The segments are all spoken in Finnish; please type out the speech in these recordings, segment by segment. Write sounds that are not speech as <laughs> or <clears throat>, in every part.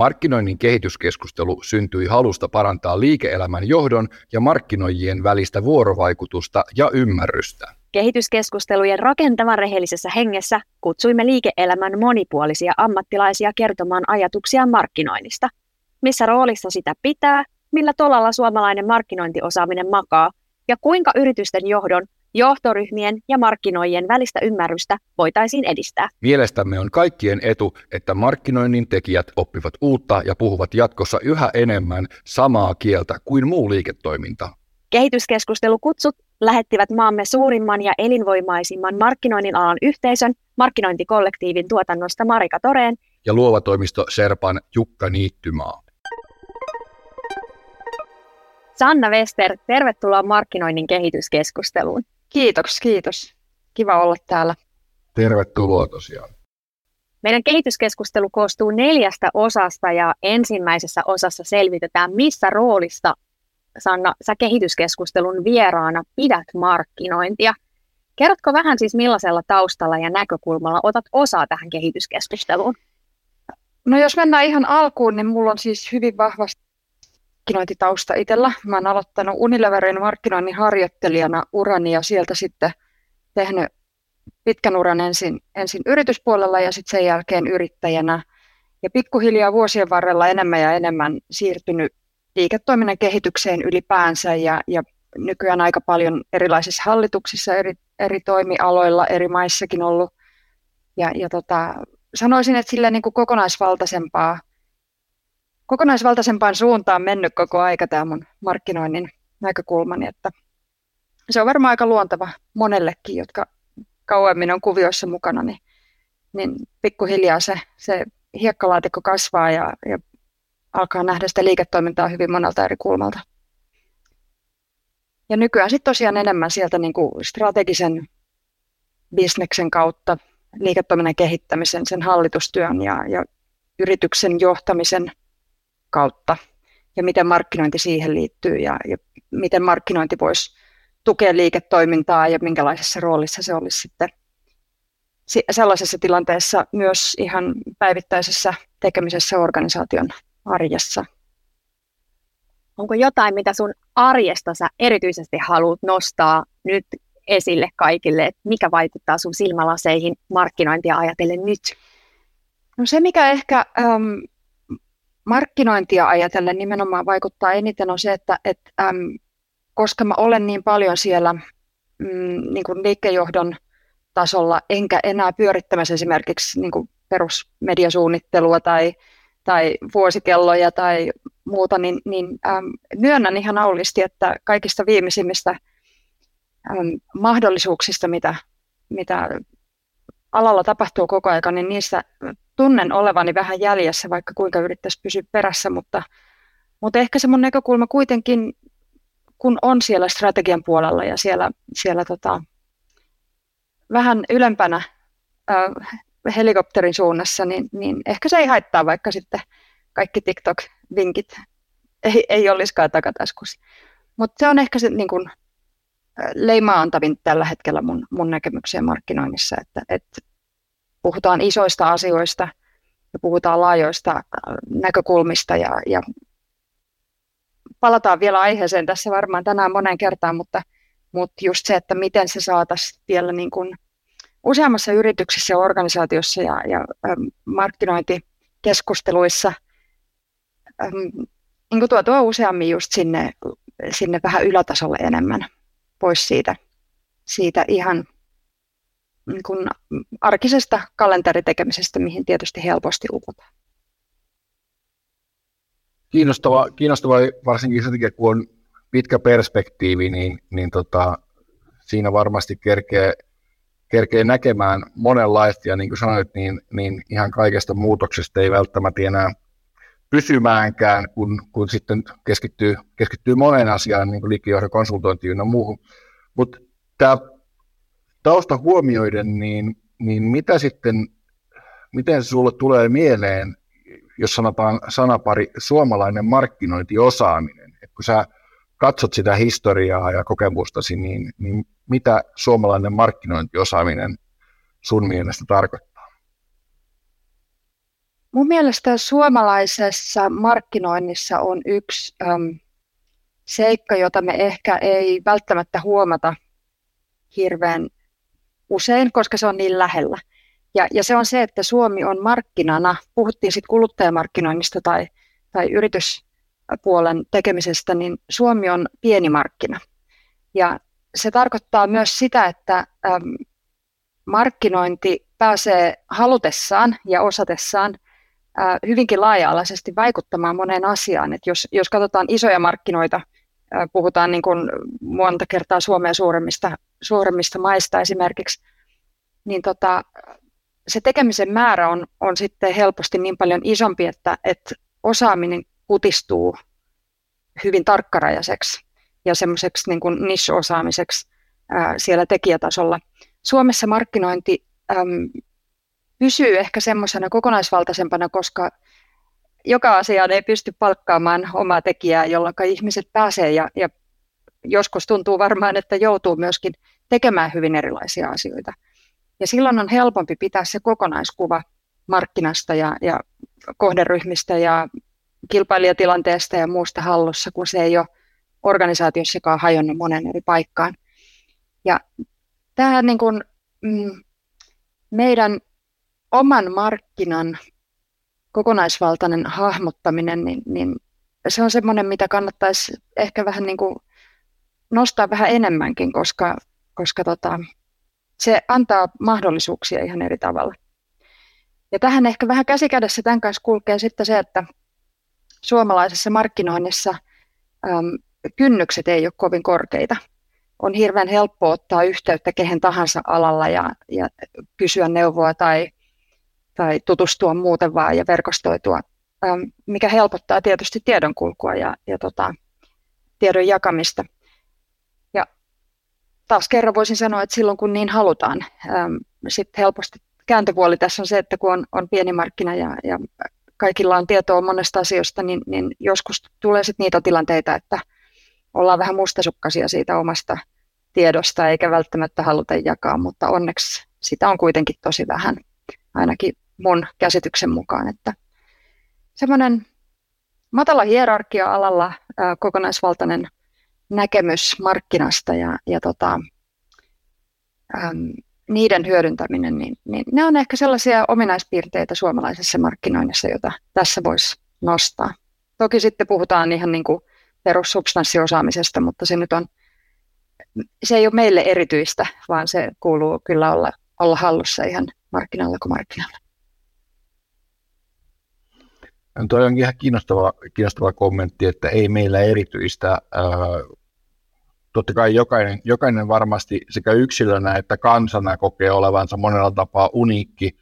Markkinoinnin kehityskeskustelu syntyi halusta parantaa liike-elämän johdon ja markkinoijien välistä vuorovaikutusta ja ymmärrystä. Kehityskeskustelujen rakentavan rehellisessä hengessä kutsuimme liike-elämän monipuolisia ammattilaisia kertomaan ajatuksia markkinoinnista. Missä roolissa sitä pitää, millä tolalla suomalainen markkinointiosaaminen makaa ja kuinka yritysten johdon johtoryhmien ja markkinoijien välistä ymmärrystä voitaisiin edistää. Mielestämme on kaikkien etu, että markkinoinnin tekijät oppivat uutta ja puhuvat jatkossa yhä enemmän samaa kieltä kuin muu liiketoiminta. Kehityskeskustelukutsut lähettivät maamme suurimman ja elinvoimaisimman markkinoinnin alan yhteisön markkinointikollektiivin tuotannosta Marika Toreen ja luova toimisto Serpan Jukka Niittymaa. Sanna Wester, tervetuloa markkinoinnin kehityskeskusteluun. Kiitos, kiitos. Kiva olla täällä. Tervetuloa tosiaan. Meidän kehityskeskustelu koostuu neljästä osasta ja ensimmäisessä osassa selvitetään, missä roolista, Sanna, sä kehityskeskustelun vieraana pidät markkinointia. Kerrotko vähän siis millaisella taustalla ja näkökulmalla otat osaa tähän kehityskeskusteluun? No jos mennään ihan alkuun, niin mulla on siis hyvin vahvasti markkinointitausta itsellä. Mä oon aloittanut Unileverin markkinoinnin harjoittelijana urani ja sieltä sitten tehnyt pitkän uran ensin, ensin yrityspuolella ja sitten sen jälkeen yrittäjänä. Ja pikkuhiljaa vuosien varrella enemmän ja enemmän siirtynyt liiketoiminnan kehitykseen ylipäänsä ja, ja nykyään aika paljon erilaisissa hallituksissa eri, eri toimialoilla, eri maissakin ollut. Ja, ja tota, sanoisin, että sillä niin kuin kokonaisvaltaisempaa kokonaisvaltaisempaan suuntaan mennyt koko aika tämä mun markkinoinnin näkökulmani, että se on varmaan aika luontava monellekin, jotka kauemmin on kuvioissa mukana, niin, niin pikkuhiljaa se, se hiekkalaatikko kasvaa ja, ja alkaa nähdä sitä liiketoimintaa hyvin monelta eri kulmalta. Ja nykyään sitten tosiaan enemmän sieltä niin kuin strategisen bisneksen kautta liiketoiminnan kehittämisen, sen hallitustyön ja, ja yrityksen johtamisen kautta ja miten markkinointi siihen liittyy ja, ja miten markkinointi voisi tukea liiketoimintaa ja minkälaisessa roolissa se olisi sitten sellaisessa tilanteessa myös ihan päivittäisessä tekemisessä organisaation arjessa. Onko jotain, mitä sun arjesta sä erityisesti haluat nostaa nyt esille kaikille, että mikä vaikuttaa sun silmälaseihin markkinointia ajatellen nyt? No se, mikä ehkä ähm, markkinointia ajatellen nimenomaan vaikuttaa eniten on se, että et, äm, koska mä olen niin paljon siellä mm, niin kuin liikkejohdon tasolla, enkä enää pyörittämässä esimerkiksi niin kuin perusmediasuunnittelua tai, tai vuosikelloja tai muuta, niin, niin äm, myönnän ihan aulisti, että kaikista viimeisimmistä äm, mahdollisuuksista, mitä, mitä alalla tapahtuu koko ajan, niin niissä tunnen olevani vähän jäljessä, vaikka kuinka yrittäisi pysyä perässä, mutta, mutta ehkä se mun näkökulma kuitenkin, kun on siellä strategian puolella ja siellä, siellä tota, vähän ylempänä äh, helikopterin suunnassa, niin, niin ehkä se ei haittaa, vaikka sitten kaikki TikTok-vinkit ei, ei olisikaan takataskussa. Mutta se on ehkä se niin kun, leimaa antavin tällä hetkellä mun, mun näkemykseen markkinoinnissa, että, että puhutaan isoista asioista ja puhutaan laajoista äh, näkökulmista ja, ja palataan vielä aiheeseen tässä varmaan tänään monen kertaan, mutta, mutta just se, että miten se saataisiin vielä niin kuin useammassa yrityksessä ja organisaatiossa ja, ja markkinointikeskusteluissa ähm, niin tuotua useammin just sinne, sinne vähän ylätasolle enemmän pois siitä, siitä ihan niin kuin arkisesta kalenteritekemisestä, mihin tietysti helposti upotaan. Kiinnostava, kiinnostava varsinkin sen takia, kun on pitkä perspektiivi, niin, niin tota, siinä varmasti kerkee, kerkee näkemään monenlaista, ja niin kuin sanoit, niin, niin ihan kaikesta muutoksesta ei välttämättä enää pysymäänkään, kun, kun sitten keskittyy, keskittyy moneen asiaan, niin kuin liikkeenjohdon konsultointiin ja muuhun. Mutta tämä tausta huomioiden, niin, niin mitä sitten, miten sulle tulee mieleen, jos sanotaan sanapari suomalainen markkinointiosaaminen, että kun sä katsot sitä historiaa ja kokemustasi, niin, niin mitä suomalainen markkinointiosaaminen sun mielestä tarkoittaa? Mun mielestä suomalaisessa markkinoinnissa on yksi äm, seikka, jota me ehkä ei välttämättä huomata hirveän usein, koska se on niin lähellä. Ja, ja se on se, että Suomi on markkinana, puhuttiin sitten kuluttajamarkkinoinnista tai, tai yrityspuolen tekemisestä, niin Suomi on pieni markkina. Ja se tarkoittaa myös sitä, että äm, markkinointi pääsee halutessaan ja osatessaan hyvinkin laaja-alaisesti vaikuttamaan moneen asiaan. Et jos, jos katsotaan isoja markkinoita, puhutaan niin kuin monta kertaa Suomea suuremmista, suuremmista maista esimerkiksi, niin tota, se tekemisen määrä on, on sitten helposti niin paljon isompi, että, että osaaminen kutistuu hyvin tarkkarajaiseksi ja semmoiseksi niin kuin niche-osaamiseksi ää, siellä tekijätasolla. Suomessa markkinointi äm, pysyy ehkä semmoisena kokonaisvaltaisempana, koska joka asiaan ei pysty palkkaamaan omaa tekijää, jolloin ihmiset pääsee ja, ja joskus tuntuu varmaan, että joutuu myöskin tekemään hyvin erilaisia asioita. Ja silloin on helpompi pitää se kokonaiskuva markkinasta ja, ja kohderyhmistä ja kilpailijatilanteesta ja muusta hallussa, kun se ei ole organisaatiossakaan hajonnut monen eri paikkaan. Ja tämä niin kuin, mm, meidän oman markkinan kokonaisvaltainen hahmottaminen, niin, niin se on semmoinen, mitä kannattaisi ehkä vähän niin kuin nostaa vähän enemmänkin, koska, koska tota, se antaa mahdollisuuksia ihan eri tavalla. Ja tähän ehkä vähän käsikädessä tämän kanssa kulkee sitten se, että suomalaisessa markkinoinnissa äm, kynnykset ei ole kovin korkeita. On hirveän helppo ottaa yhteyttä kehen tahansa alalla ja, ja kysyä neuvoa tai, tai tutustua muuten vaan ja verkostoitua, äm, mikä helpottaa tietysti tiedonkulkua ja, ja tota, tiedon jakamista – taas kerran voisin sanoa, että silloin kun niin halutaan, ähm, sitten helposti kääntöpuoli tässä on se, että kun on, on pieni markkina ja, ja kaikilla on tietoa monesta asioista, niin, niin joskus tulee sitten niitä tilanteita, että ollaan vähän mustasukkaisia siitä omasta tiedosta, eikä välttämättä haluta jakaa, mutta onneksi sitä on kuitenkin tosi vähän, ainakin mun käsityksen mukaan, että semmoinen matala hierarkia alalla, ää, kokonaisvaltainen näkemys markkinasta ja, ja tota, äm, niiden hyödyntäminen, niin, niin ne on ehkä sellaisia ominaispiirteitä suomalaisessa markkinoinnissa, joita tässä voisi nostaa. Toki sitten puhutaan ihan niin kuin perussubstanssiosaamisesta, mutta se nyt on, se ei ole meille erityistä, vaan se kuuluu kyllä olla, olla hallussa ihan markkinalla kuin markkinalla. Tuo on ihan kiinnostava, kiinnostava kommentti, että ei meillä erityistä. Äh, totta kai jokainen, jokainen varmasti sekä yksilönä että kansana kokee olevansa monella tapaa uniikki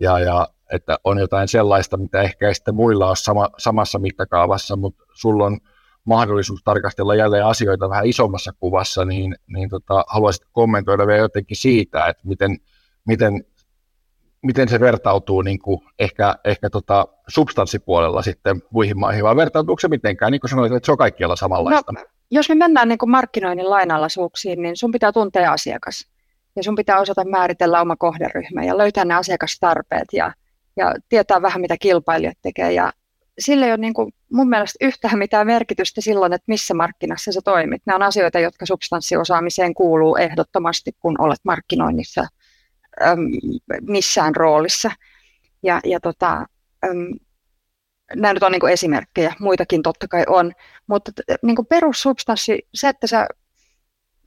ja, ja että on jotain sellaista, mitä ehkä ei sitten muilla ole sama, samassa mittakaavassa, mutta sulla on mahdollisuus tarkastella jälleen asioita vähän isommassa kuvassa, niin, niin tota, haluaisit kommentoida vielä jotenkin siitä, että miten, miten, miten se vertautuu niin kuin ehkä, ehkä tota substanssipuolella sitten muihin maihin, vai vertautuuko se mitenkään, niin kuin sanoit, että se on kaikkialla samanlaista? No, jos me mennään niin kuin markkinoinnin lainalaisuuksiin, niin sun pitää tuntea asiakas ja sun pitää osata määritellä oma kohderyhmä ja löytää ne asiakastarpeet ja, ja tietää vähän, mitä kilpailijat tekee. Ja sillä ei ole niin kuin mun mielestä yhtään mitään merkitystä silloin, että missä markkinassa sä toimit. Nämä on asioita, jotka substanssiosaamiseen kuuluu ehdottomasti, kun olet markkinoinnissa missään roolissa. Ja, ja tota, äm, nämä nyt on niin esimerkkejä, muitakin totta kai on, mutta niin perussubstanssi, se, että sä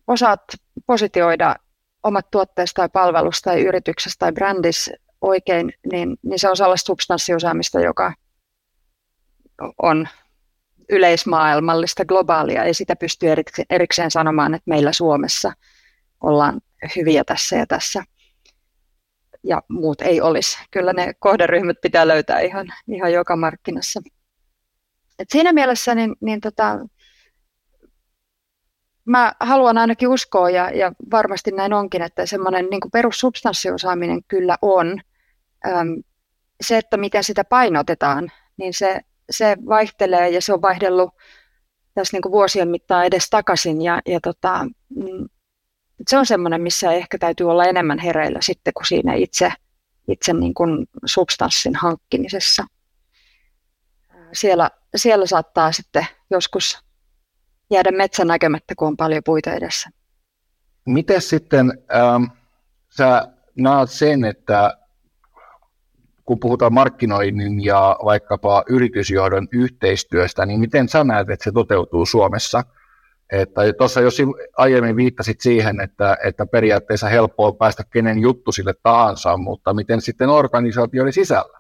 osaat positioida omat tuotteesta tai palvelusta tai yrityksestä tai brändissä oikein, niin, niin se on sellaista substanssiosaamista, joka on yleismaailmallista, globaalia, ei sitä pysty erikseen sanomaan, että meillä Suomessa ollaan hyviä tässä ja tässä ja muut ei olisi. Kyllä ne kohderyhmät pitää löytää ihan, ihan joka markkinassa. Et siinä mielessä niin, niin tota, mä haluan ainakin uskoa, ja, ja varmasti näin onkin, että semmoinen niin perussubstanssiosaaminen kyllä on. Öm, se, että miten sitä painotetaan, niin se, se vaihtelee ja se on vaihdellut tässä niin kuin vuosien mittaan edes takaisin. Ja, ja tota, mm, se on semmoinen, missä ehkä täytyy olla enemmän hereillä sitten kuin siinä itse itse niin kuin substanssin hankkimisessa. Siellä, siellä saattaa sitten joskus jäädä metsä näkemättä, kun on paljon puita edessä. Miten sitten ähm, sä näet sen, että kun puhutaan markkinoinnin ja vaikkapa yritysjohdon yhteistyöstä, niin miten sä näet, että se toteutuu Suomessa? Että tuossa jos aiemmin viittasit siihen, että, että periaatteessa helppoa päästä kenen juttu sille tahansa, mutta miten sitten organisaatioiden sisällä?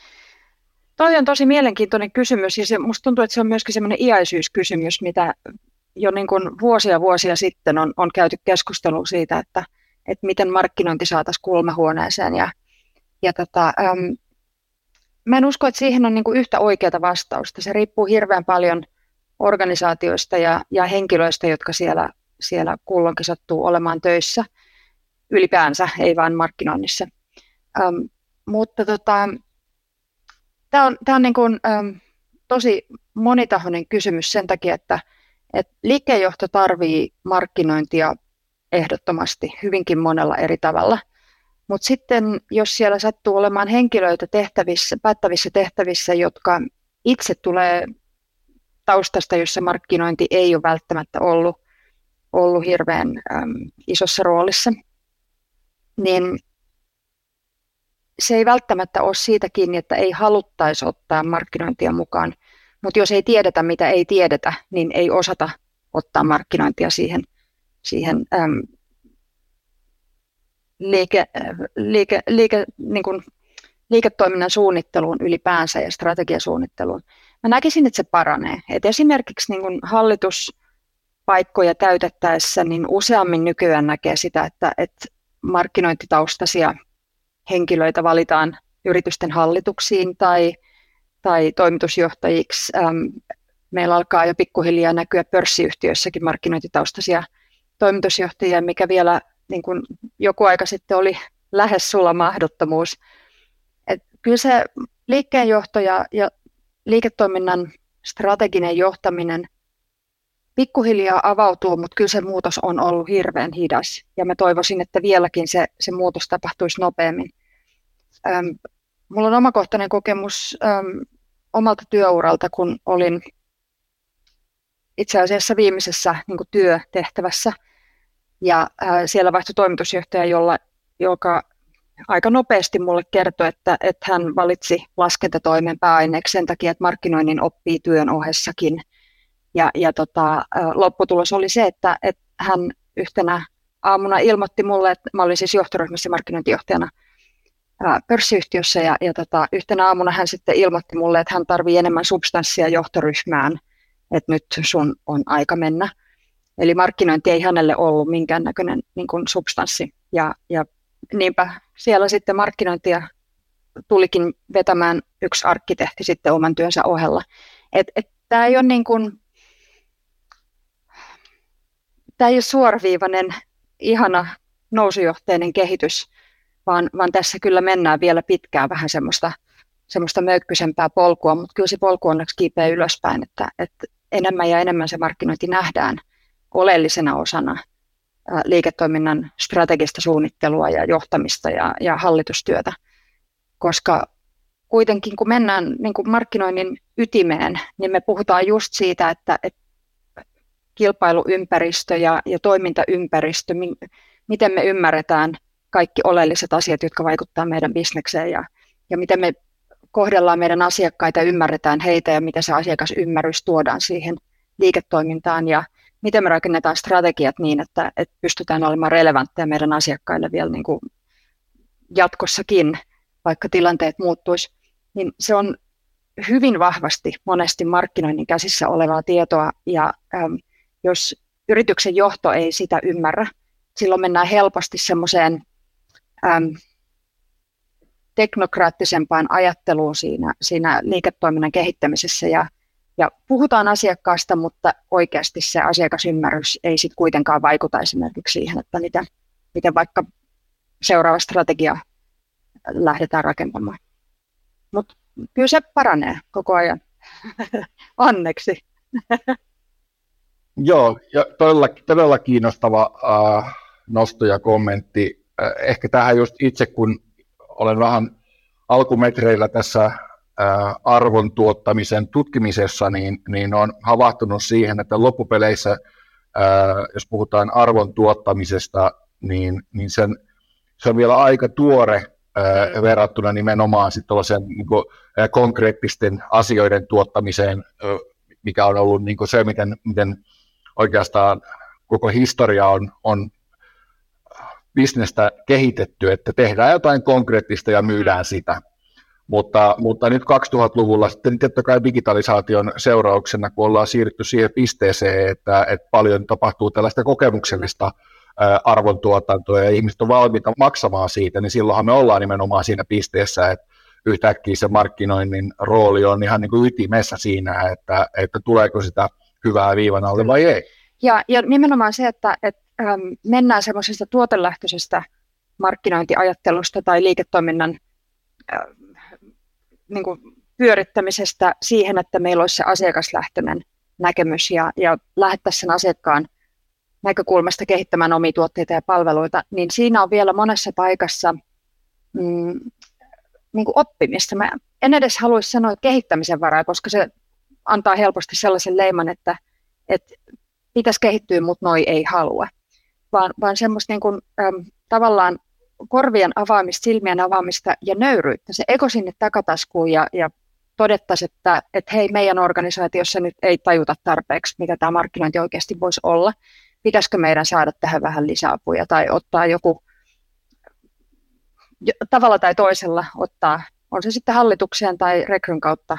Toi on tosi mielenkiintoinen kysymys ja se, musta tuntuu, että se on myöskin semmoinen iäisyyskysymys, mitä jo niin kuin vuosia vuosia sitten on, on käyty keskustelua siitä, että, että miten markkinointi saataisiin kulmahuoneeseen ja, ja tota, äm, mä en usko, että siihen on niin kuin yhtä oikeaa vastausta. Se riippuu hirveän paljon organisaatioista ja, ja henkilöistä, jotka siellä, siellä kulloinkin sattuu olemaan töissä ylipäänsä, ei vain markkinoinnissa. Ähm, mutta tota, tämä on, tää on niin kuin, ähm, tosi monitahoinen kysymys sen takia, että et liikkeenjohto tarvii markkinointia ehdottomasti hyvinkin monella eri tavalla. Mutta sitten jos siellä sattuu olemaan henkilöitä tehtävissä, päättävissä tehtävissä, jotka itse tulee taustasta, jossa markkinointi ei ole välttämättä ollut, ollut hirveän äm, isossa roolissa, niin se ei välttämättä ole siitä kiinni, että ei haluttaisi ottaa markkinointia mukaan, mutta jos ei tiedetä, mitä ei tiedetä, niin ei osata ottaa markkinointia siihen, siihen äm, liike, liike, liike, niin kuin liiketoiminnan suunnitteluun ylipäänsä ja strategiasuunnitteluun. Mä näkisin, että se paranee. Et esimerkiksi niin kuin hallituspaikkoja täytettäessä niin useammin nykyään näkee sitä, että, että markkinointitaustaisia henkilöitä valitaan yritysten hallituksiin tai, tai toimitusjohtajiksi. Meillä alkaa jo pikkuhiljaa näkyä pörssiyhtiöissäkin markkinointitaustaisia toimitusjohtajia, mikä vielä niin kuin joku aika sitten oli lähes sulla mahdottomuus. Et kyllä se liikkeenjohto ja, ja liiketoiminnan strateginen johtaminen pikkuhiljaa avautuu, mutta kyllä se muutos on ollut hirveän hidas. Ja mä toivoisin, että vieläkin se, se muutos tapahtuisi nopeammin. Öm, mulla on omakohtainen kokemus öm, omalta työuralta, kun olin itse asiassa viimeisessä niin työtehtävässä. Ja ää, siellä vaihtui toimitusjohtaja, jolla, joka aika nopeasti mulle kertoi, että, että hän valitsi laskentatoimen pääaineeksi sen takia, että markkinoinnin oppii työn ohessakin. Ja, ja tota, lopputulos oli se, että, että hän yhtenä aamuna ilmoitti mulle, että mä olin siis johtoryhmässä markkinointijohtajana pörssiyhtiössä ja, ja tota, yhtenä aamuna hän sitten ilmoitti mulle, että hän tarvii enemmän substanssia johtoryhmään, että nyt sun on aika mennä. Eli markkinointi ei hänelle ollut minkäännäköinen niin substanssi ja, ja niinpä siellä sitten markkinointia tulikin vetämään yksi arkkitehti sitten oman työnsä ohella. Et, et, tämä ei ole niin kuin, tämä ei ole suoraviivainen, ihana nousujohteinen kehitys, vaan, vaan tässä kyllä mennään vielä pitkään vähän semmoista, semmoista möykkysempää polkua, mutta kyllä se polku onneksi kiipeä ylöspäin, että, että enemmän ja enemmän se markkinointi nähdään oleellisena osana liiketoiminnan strategista suunnittelua ja johtamista ja, ja hallitustyötä, koska kuitenkin kun mennään niin kuin markkinoinnin ytimeen, niin me puhutaan just siitä, että, että kilpailuympäristö ja, ja toimintaympäristö, mi, miten me ymmärretään kaikki oleelliset asiat, jotka vaikuttavat meidän bisnekseen ja, ja miten me kohdellaan meidän asiakkaita ja ymmärretään heitä ja miten se asiakasymmärrys tuodaan siihen liiketoimintaan ja miten me rakennetaan strategiat niin, että, että pystytään olemaan relevantteja meidän asiakkaille vielä niin kuin jatkossakin, vaikka tilanteet muuttuisi, niin se on hyvin vahvasti monesti markkinoinnin käsissä olevaa tietoa, ja äm, jos yrityksen johto ei sitä ymmärrä, silloin mennään helposti semmoiseen teknokraattisempaan ajatteluun siinä, siinä liiketoiminnan kehittämisessä, ja ja puhutaan asiakkaasta, mutta oikeasti se asiakasymmärrys ei sitten kuitenkaan vaikuta esimerkiksi siihen, että miten, miten vaikka seuraava strategia lähdetään rakentamaan. Mutta kyllä se paranee koko ajan. <laughs> Onneksi. <laughs> Joo, ja todella, todella kiinnostava äh, nosto ja kommentti. Äh, ehkä tähän just itse, kun olen vähän alkumetreillä tässä arvon tuottamisen tutkimisessa, niin, niin on havahtunut siihen, että loppupeleissä, jos puhutaan arvon tuottamisesta, niin, niin sen, se on vielä aika tuore verrattuna nimenomaan sitten niin kuin, konkreettisten asioiden tuottamiseen, mikä on ollut niin kuin se, miten, miten oikeastaan koko historia on, on bisnestä kehitetty, että tehdään jotain konkreettista ja myydään sitä. Mutta, mutta nyt 2000-luvulla sitten totta kai digitalisaation seurauksena, kun ollaan siirrytty siihen pisteeseen, että, että paljon tapahtuu tällaista kokemuksellista arvontuotantoa ja ihmiset on valmiita maksamaan siitä, niin silloinhan me ollaan nimenomaan siinä pisteessä, että yhtäkkiä se markkinoinnin rooli on ihan niin kuin ytimessä siinä, että, että tuleeko sitä hyvää viivan alle vai ei. Ja, ja nimenomaan se, että, että ähm, mennään semmoisesta tuotelähtöisestä markkinointiajattelusta tai liiketoiminnan äh, niin kuin pyörittämisestä siihen, että meillä olisi se asiakaslähtöinen näkemys ja, ja lähettäisiin sen asiakkaan näkökulmasta kehittämään omia tuotteita ja palveluita, niin siinä on vielä monessa paikassa mm, niin kuin oppimista. Mä en edes haluaisi sanoa kehittämisen varaa, koska se antaa helposti sellaisen leiman, että, että pitäisi kehittyä, mutta noi ei halua. Vaan, vaan semmoista niin kuin, äm, tavallaan korvien avaamista, silmien avaamista ja nöyryyttä, se eko sinne takataskuun ja, ja todettaisiin, että, että hei, meidän organisaatiossa nyt ei tajuta tarpeeksi, mitä tämä markkinointi oikeasti voisi olla. Pitäisikö meidän saada tähän vähän lisäapuja tai ottaa joku tavalla tai toisella ottaa, on se sitten hallitukseen tai rekryn kautta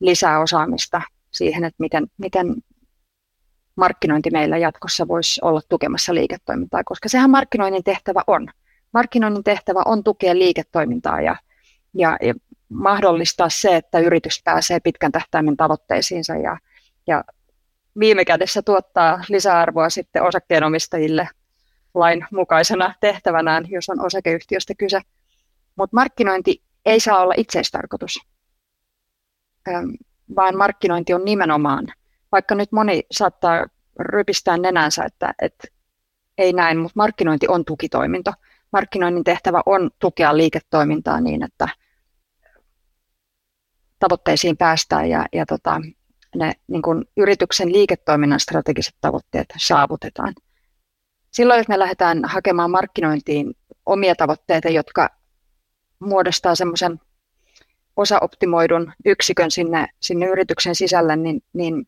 lisää osaamista siihen, että miten, miten markkinointi meillä jatkossa voisi olla tukemassa liiketoimintaa, koska sehän markkinoinnin tehtävä on. Markkinoinnin tehtävä on tukea liiketoimintaa ja, ja, ja mahdollistaa se, että yritys pääsee pitkän tähtäimen tavoitteisiinsa ja, ja viime kädessä tuottaa lisäarvoa sitten osakkeenomistajille lain mukaisena tehtävänään, jos on osakeyhtiöstä kyse. Mutta markkinointi ei saa olla itseistarkoitus, vaan markkinointi on nimenomaan, vaikka nyt moni saattaa rypistää nenänsä, että, että ei näin, mutta markkinointi on tukitoiminto. Markkinoinnin tehtävä on tukea liiketoimintaa niin, että tavoitteisiin päästään ja, ja tota, ne niin kun yrityksen liiketoiminnan strategiset tavoitteet saavutetaan. Silloin, jos me lähdetään hakemaan markkinointiin omia tavoitteita, jotka muodostaa semmoisen osaoptimoidun yksikön sinne, sinne yrityksen sisälle, niin, niin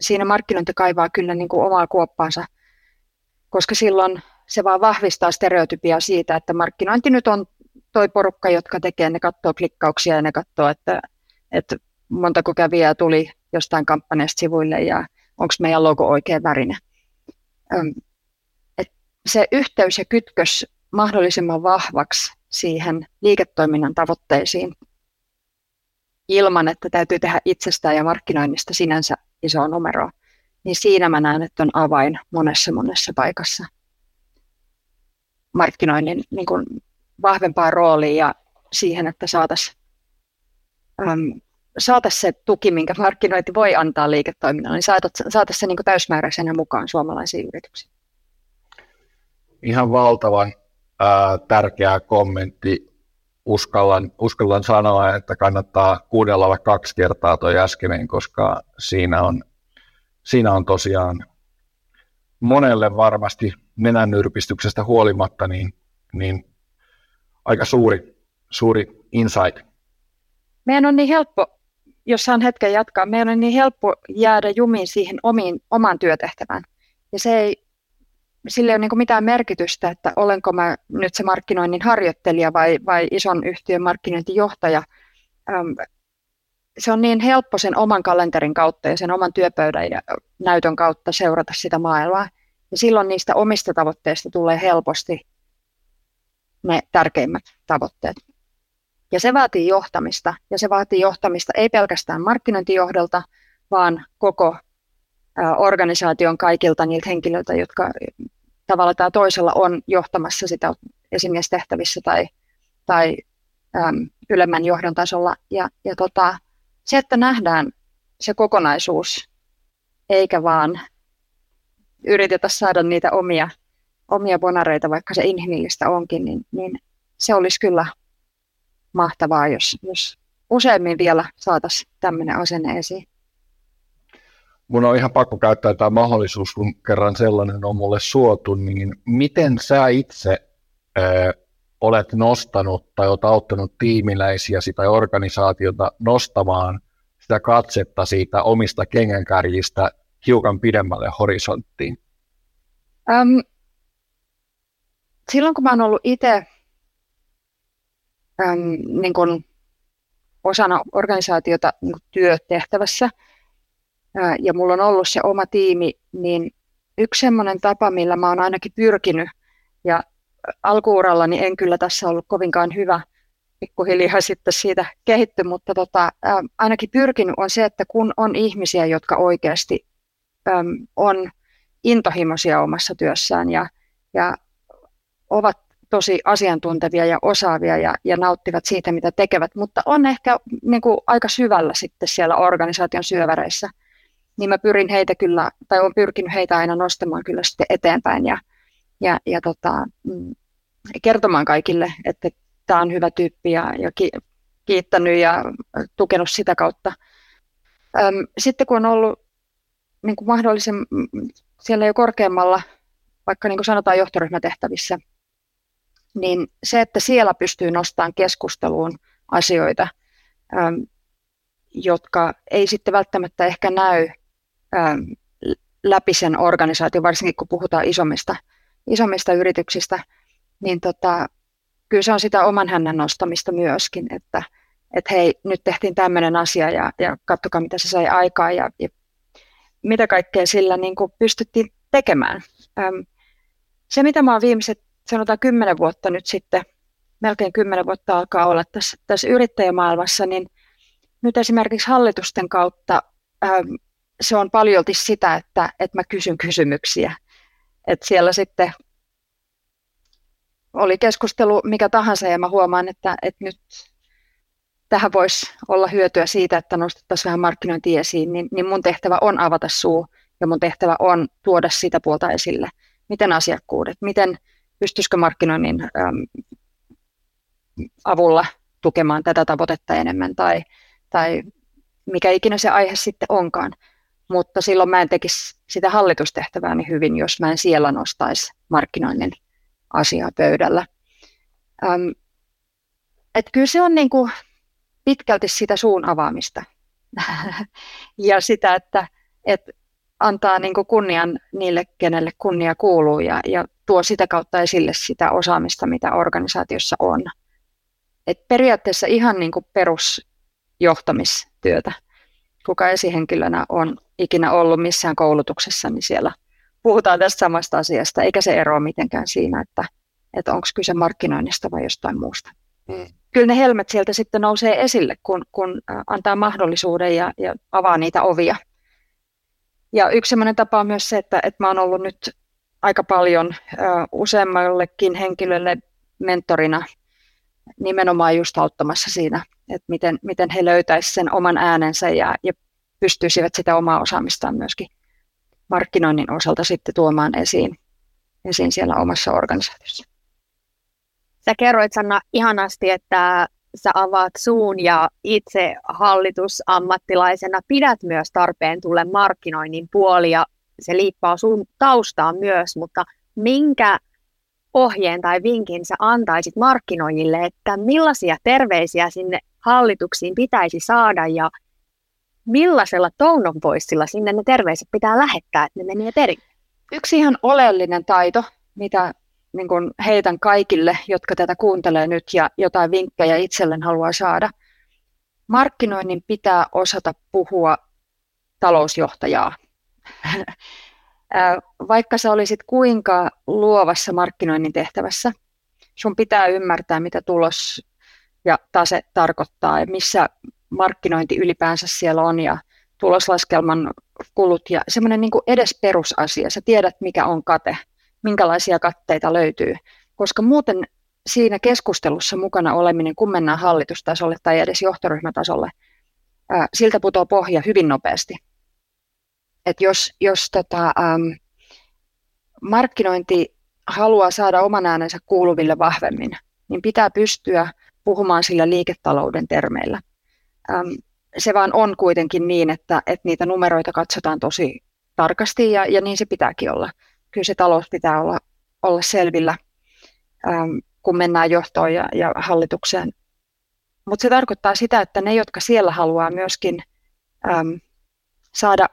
siinä markkinointi kaivaa kyllä niin kuin omaa kuoppaansa, koska silloin se vaan vahvistaa stereotypia siitä, että markkinointi nyt on toi porukka, jotka tekee, ne katsoo klikkauksia ja ne katsoo, että, että montako kävijää tuli jostain kampanjasta sivuille ja onko meidän logo oikein värinen. Et se yhteys ja kytkös mahdollisimman vahvaksi siihen liiketoiminnan tavoitteisiin ilman, että täytyy tehdä itsestään ja markkinoinnista sinänsä isoa numeroa, niin siinä mä näen, että on avain monessa monessa paikassa markkinoinnin niin kuin vahvempaa roolia ja siihen, että saataisiin äm, saatais se tuki, minkä markkinointi voi antaa liiketoiminnalle, niin saataisiin se niin kuin täysmääräisenä mukaan suomalaisiin yrityksiin. Ihan valtavan ää, tärkeä kommentti uskallan, uskallan sanoa, että kannattaa kuunnella kaksi kertaa tuo äskeinen, koska siinä on, siinä on tosiaan monelle varmasti nenännyrpistyksestä huolimatta niin, niin aika suuri, suuri insight. Meidän on niin helppo, jos saan hetken jatkaa, meidän on niin helppo jäädä jumiin siihen omiin, omaan työtehtävään. Ja se ei sillä ei ole niin mitään merkitystä, että olenko mä nyt se markkinoinnin harjoittelija vai, vai ison yhtiön markkinointijohtaja. Se on niin helppo sen oman kalenterin kautta ja sen oman työpöydän ja näytön kautta seurata sitä maailmaa. Ja silloin niistä omista tavoitteista tulee helposti ne tärkeimmät tavoitteet. Ja se vaatii johtamista, ja se vaatii johtamista ei pelkästään markkinointijohdolta, vaan koko organisaation kaikilta niiltä henkilöiltä, jotka tavalla tai toisella on johtamassa sitä esimiestehtävissä tai, tai äm, ylemmän johdon tasolla. Ja, ja tota, se, että nähdään se kokonaisuus, eikä vaan yritetä saada niitä omia, omia bonareita, vaikka se inhimillistä onkin, niin, niin se olisi kyllä mahtavaa, jos, jos useammin vielä saataisiin tämmöinen asenne esiin. Mun on ihan pakko käyttää tämä mahdollisuus, kun kerran sellainen on mulle suotu, niin miten sä itse ö, olet nostanut tai olet auttanut tiimiläisiä tai organisaatiota nostamaan sitä katsetta siitä omista kengänkärjistä hiukan pidemmälle horisonttiin? Um, silloin kun mä oon ollut itse um, niin osana organisaatiota niin työtehtävässä, ää, ja mulla on ollut se oma tiimi, niin yksi semmoinen tapa, millä mä oon ainakin pyrkinyt, ja alkuurallani en kyllä tässä ollut kovinkaan hyvä, pikkuhiljaa <laughs> sitten siitä kehitty, mutta tota, ää, ainakin pyrkinyt on se, että kun on ihmisiä, jotka oikeasti äm, on intohimoisia omassa työssään ja, ja ovat tosi asiantuntevia ja osaavia ja, ja nauttivat siitä, mitä tekevät, mutta on ehkä niin kuin, aika syvällä sitten siellä organisaation syöväreissä, niin mä pyrin heitä kyllä, tai olen pyrkinyt heitä aina nostamaan kyllä sitten eteenpäin ja, ja, ja tota, mm, kertomaan kaikille, että tämä on hyvä tyyppi ja, ja ki, kiittänyt ja tukenut sitä kautta. Öm, sitten kun on ollut niin kuin mahdollisen siellä jo korkeammalla, vaikka niin kuin sanotaan johtoryhmätehtävissä, niin se, että siellä pystyy nostamaan keskusteluun asioita, ähm, jotka ei sitten välttämättä ehkä näy ähm, läpi sen organisaation, varsinkin kun puhutaan isommista, isommista yrityksistä, niin tota, kyllä se on sitä oman hännän nostamista myöskin, että, että hei, nyt tehtiin tämmöinen asia ja, ja katsokaa, mitä se sai aikaa ja, ja mitä kaikkea sillä niin kuin pystyttiin tekemään. Se, mitä mä oon viimeiset sanotaan kymmenen vuotta nyt sitten, melkein kymmenen vuotta alkaa olla tässä, tässä yrittäjämaailmassa, niin nyt esimerkiksi hallitusten kautta se on paljolti sitä, että, että mä kysyn kysymyksiä. Että siellä sitten oli keskustelu mikä tahansa ja mä huomaan, että, että nyt tähän voisi olla hyötyä siitä, että nostettaisiin vähän markkinointi esiin, niin, niin mun tehtävä on avata suu ja mun tehtävä on tuoda sitä puolta esille. Miten asiakkuudet, miten pystyisikö markkinoinnin äm, avulla tukemaan tätä tavoitetta enemmän tai, tai mikä ikinä se aihe sitten onkaan. Mutta silloin mä en tekisi sitä hallitustehtävääni hyvin, jos mä en siellä nostaisi markkinoinnin asiaa pöydällä. Ähm, et kyllä se on niin kuin pitkälti sitä suun avaamista <laughs> ja sitä, että, että antaa niin kunnian niille, kenelle kunnia kuuluu ja, ja tuo sitä kautta esille sitä osaamista, mitä organisaatiossa on. Et periaatteessa ihan niin kuin perusjohtamistyötä. Kuka esihenkilönä on ikinä ollut missään koulutuksessa, niin siellä puhutaan tästä samasta asiasta, eikä se eroa mitenkään siinä, että, että onko kyse markkinoinnista vai jostain muusta. Mm. Kyllä ne helmet sieltä sitten nousee esille, kun, kun antaa mahdollisuuden ja, ja avaa niitä ovia. Ja yksi sellainen tapa on myös se, että, että mä oon ollut nyt aika paljon uh, useammallekin henkilölle mentorina nimenomaan just auttamassa siinä, että miten, miten he löytäisivät sen oman äänensä ja, ja pystyisivät sitä omaa osaamistaan myöskin markkinoinnin osalta sitten tuomaan esiin, esiin siellä omassa organisaatiossa. Sä kerroit Sanna ihanasti, että sä avaat suun ja itse hallitusammattilaisena pidät myös tarpeen tulle markkinoinnin puolia. Se liippaa sun taustaan myös, mutta minkä ohjeen tai vinkin sä antaisit markkinoijille, että millaisia terveisiä sinne hallituksiin pitäisi saada ja millaisella voiceilla sinne ne terveiset pitää lähettää, että ne menee perille? Yksi ihan oleellinen taito, mitä niin kuin heitän kaikille, jotka tätä kuuntelee nyt ja jotain vinkkejä itselleen haluaa saada. Markkinoinnin pitää osata puhua talousjohtajaa. <laughs> Vaikka sä olisit kuinka luovassa markkinoinnin tehtävässä, sun pitää ymmärtää, mitä tulos ja tase tarkoittaa ja missä markkinointi ylipäänsä siellä on ja tuloslaskelman kulut ja semmoinen niin edes perusasia. Sä tiedät, mikä on kate minkälaisia katteita löytyy, koska muuten siinä keskustelussa mukana oleminen, kun mennään hallitustasolle tai edes johtoryhmätasolle, ää, siltä putoaa pohja hyvin nopeasti. Et jos jos tota, äm, markkinointi haluaa saada oman äänensä kuuluville vahvemmin, niin pitää pystyä puhumaan sillä liiketalouden termeillä. Se vaan on kuitenkin niin, että, että niitä numeroita katsotaan tosi tarkasti ja, ja niin se pitääkin olla. Kyllä se talous pitää olla, olla selvillä, kun mennään johtoon ja, ja hallitukseen. Mutta se tarkoittaa sitä, että ne, jotka siellä haluaa myöskin äm, saada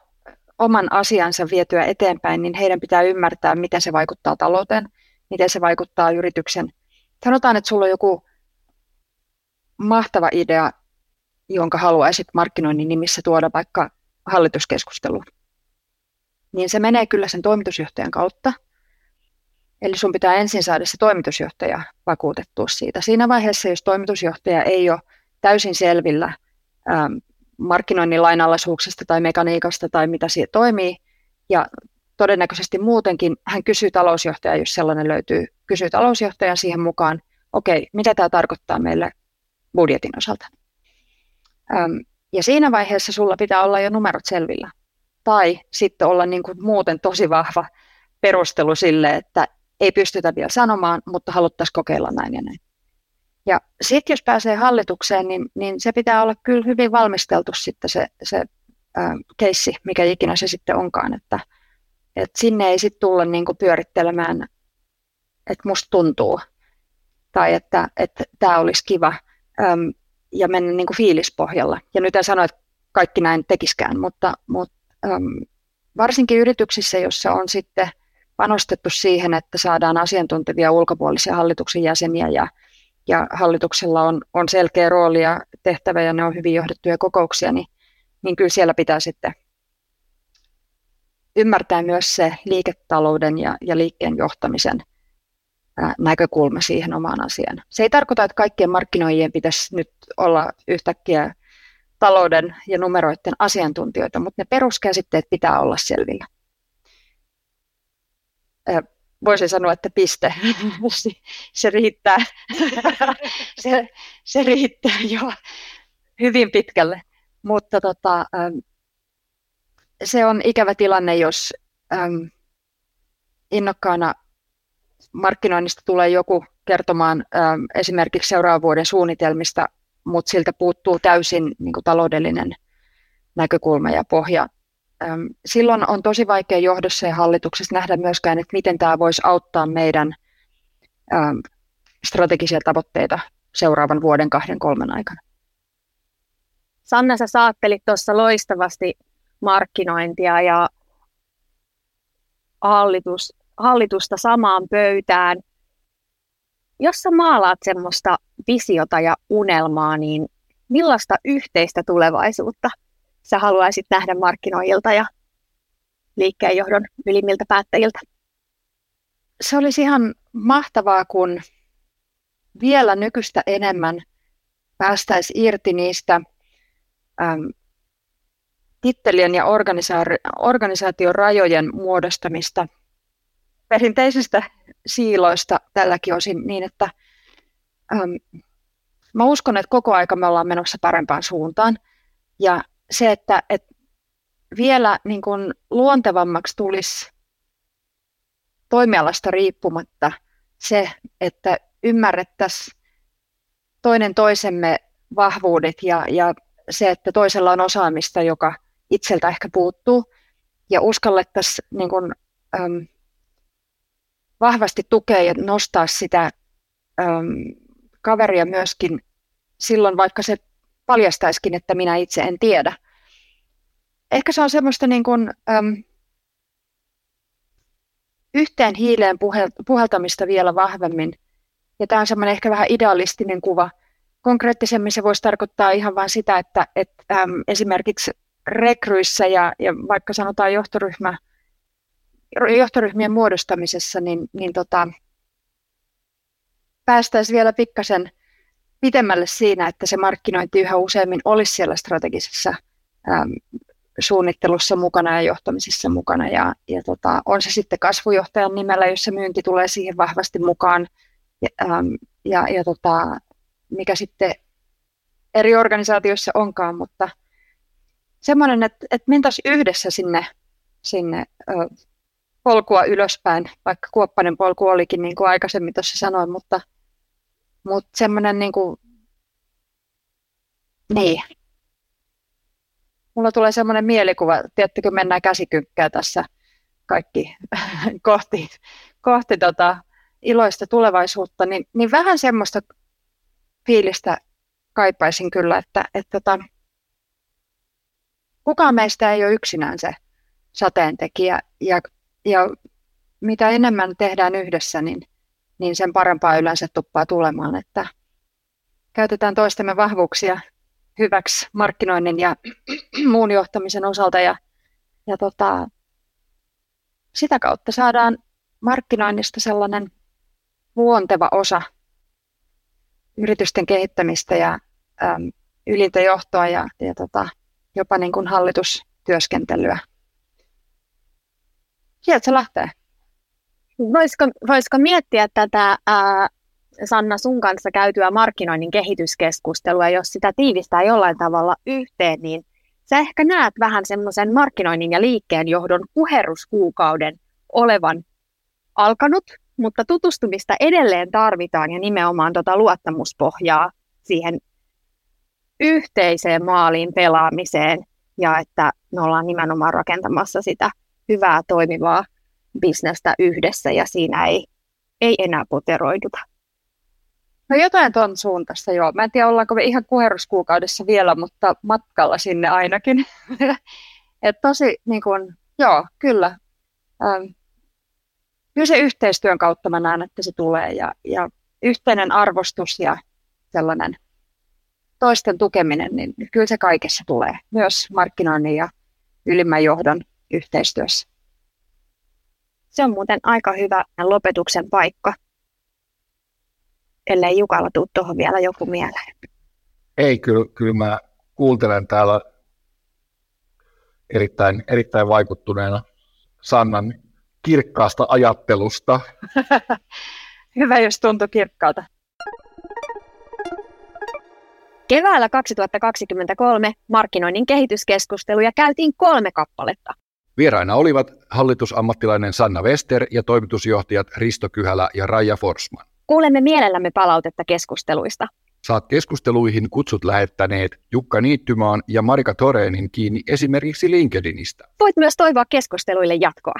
oman asiansa vietyä eteenpäin, niin heidän pitää ymmärtää, miten se vaikuttaa talouteen, miten se vaikuttaa yrityksen. Sanotaan, että sulla on joku mahtava idea, jonka haluaisit markkinoinnin nimissä tuoda vaikka hallituskeskusteluun. Niin se menee kyllä sen toimitusjohtajan kautta. Eli sun pitää ensin saada se toimitusjohtaja vakuutettua siitä. Siinä vaiheessa, jos toimitusjohtaja ei ole täysin selvillä ähm, markkinoinnin lainalaisuuksista tai mekaniikasta tai mitä siitä toimii, ja todennäköisesti muutenkin hän kysyy talousjohtaja, jos sellainen löytyy, kysyy talousjohtajan siihen mukaan, okei, mitä tämä tarkoittaa meille budjetin osalta. Öm, ja siinä vaiheessa sulla pitää olla jo numerot selvillä. Tai sitten olla niin kuin muuten tosi vahva perustelu sille, että ei pystytä vielä sanomaan, mutta haluttaisiin kokeilla näin ja näin. Ja sitten jos pääsee hallitukseen, niin, niin se pitää olla kyllä hyvin valmisteltu sitten se, se äh, keissi, mikä ikinä se sitten onkaan, että, että sinne ei sitten tulla niin kuin pyörittelemään, että musta tuntuu, tai että tämä olisi kiva, äm, ja mennä niin kuin fiilispohjalla. Ja nyt en sano, että kaikki näin tekiskään, mutta, mutta varsinkin yrityksissä, jossa on sitten panostettu siihen, että saadaan asiantuntevia ulkopuolisia hallituksen jäseniä ja ja hallituksella on, on selkeä rooli ja tehtävä ja ne on hyvin johdettuja kokouksia, niin, niin kyllä siellä pitää sitten ymmärtää myös se liiketalouden ja, ja liikkeen johtamisen näkökulma siihen omaan asiaan. Se ei tarkoita, että kaikkien markkinoijien pitäisi nyt olla yhtäkkiä talouden ja numeroiden asiantuntijoita, mutta ne peruskäsitteet pitää olla selvillä voisin sanoa, että piste. <laughs> se riittää. <laughs> se, se riittää jo hyvin pitkälle. Mutta tota, se on ikävä tilanne, jos innokkaana markkinoinnista tulee joku kertomaan esimerkiksi seuraavan vuoden suunnitelmista, mutta siltä puuttuu täysin niin kuin, taloudellinen näkökulma ja pohja silloin on tosi vaikea johdossa ja hallituksessa nähdä myöskään, että miten tämä voisi auttaa meidän strategisia tavoitteita seuraavan vuoden, kahden, kolmen aikana. Sanna, sä saattelit tuossa loistavasti markkinointia ja hallitus, hallitusta samaan pöytään. Jos sä maalaat semmoista visiota ja unelmaa, niin millaista yhteistä tulevaisuutta sä haluaisit nähdä markkinoijilta ja liikkeenjohdon ylimmiltä päättäjiltä? Se olisi ihan mahtavaa, kun vielä nykyistä enemmän päästäisiin irti niistä äm, tittelien ja organisa- organisaation rajojen muodostamista perinteisistä siiloista tälläkin osin niin, että äm, mä uskon, että koko aika me ollaan menossa parempaan suuntaan. Ja se, että, että vielä niin kuin luontevammaksi tulisi toimialasta riippumatta se, että ymmärrettäisiin toinen toisemme vahvuudet ja, ja se, että toisella on osaamista, joka itseltä ehkä puuttuu, ja uskallettaisiin niin kuin, äm, vahvasti tukea ja nostaa sitä äm, kaveria myöskin silloin, vaikka se paljastaisikin, että minä itse en tiedä. Ehkä se on semmoista niin kuin, äm, yhteen hiileen puheltamista vielä vahvemmin. Ja tämä on semmoinen ehkä vähän idealistinen kuva. Konkreettisemmin se voisi tarkoittaa ihan vain sitä, että, että äm, esimerkiksi rekryissä ja, ja vaikka sanotaan johtoryhmä, johtoryhmien muodostamisessa, niin, niin tota, päästäisiin vielä pikkasen pitemmälle siinä, että se markkinointi yhä useammin olisi siellä strategisessa äm, suunnittelussa mukana ja johtamisessa mukana. Ja, ja tota, on se sitten kasvujohtajan nimellä, jos se myynti tulee siihen vahvasti mukaan. Ja, äm, ja, ja tota, mikä sitten eri organisaatioissa onkaan, mutta semmoinen, että, että mentäisiin yhdessä sinne, sinne polkua ylöspäin, vaikka kuoppainen polku olikin, niin kuin aikaisemmin tuossa sanoin, mutta, mutta semmoinen niin kuin Niin. Mulla tulee semmoinen mielikuva, tiettäkö mennään käsikynkkää tässä kaikki <laughs> kohti, kohti tota iloista tulevaisuutta, niin, niin vähän semmoista fiilistä kaipaisin kyllä, että, että tota, kukaan meistä ei ole yksinään se sateentekijä ja, ja mitä enemmän tehdään yhdessä, niin, niin sen parempaa yleensä tuppaa tulemaan, että käytetään toistemme vahvuuksia hyväksi markkinoinnin ja <clears throat> muun johtamisen osalta ja, ja tota, sitä kautta saadaan markkinoinnista sellainen luonteva osa yritysten kehittämistä ja äm, ylintä johtoa ja, ja tota, jopa niin kuin hallitustyöskentelyä. Sieltä se lähtee. Voisiko, voisiko miettiä tätä ää, Sanna sun kanssa käytyä markkinoinnin kehityskeskustelua, jos sitä tiivistää jollain tavalla yhteen, niin sä ehkä näet vähän semmoisen markkinoinnin ja liikkeen johdon puheruskuukauden olevan alkanut, mutta tutustumista edelleen tarvitaan ja nimenomaan tota luottamuspohjaa siihen yhteiseen maaliin pelaamiseen ja että me ollaan nimenomaan rakentamassa sitä hyvää toimivaa bisnestä yhdessä ja siinä ei, ei enää poteroiduta. No jotain tuon suuntaista joo. Mä en tiedä ollaanko me ihan kuheruskuukaudessa vielä, mutta matkalla sinne ainakin. <laughs> Et tosi niin kun, joo, kyllä. Ähm, kyllä se yhteistyön kautta mä näen, että se tulee ja, ja yhteinen arvostus ja sellainen toisten tukeminen, niin kyllä se kaikessa tulee, myös markkinoinnin ja ylimmän johdon yhteistyössä. Se on muuten aika hyvä lopetuksen paikka, ellei Jukalla tule tuohon vielä joku mieleen. Ei, kyllä, kyllä mä kuuntelen täällä erittäin, erittäin vaikuttuneena Sannan kirkkaasta ajattelusta. <laughs> Hyvä, jos tuntui kirkkaalta. Keväällä 2023 markkinoinnin kehityskeskusteluja käytiin kolme kappaletta. Vieraina olivat hallitusammattilainen Sanna Wester ja toimitusjohtajat Risto Kyhälä ja Raija Forsman. Kuulemme mielellämme palautetta keskusteluista. Saat keskusteluihin kutsut lähettäneet Jukka Niittymaan ja Marika Toreenin kiinni esimerkiksi LinkedInistä. Voit myös toivoa keskusteluille jatkoa.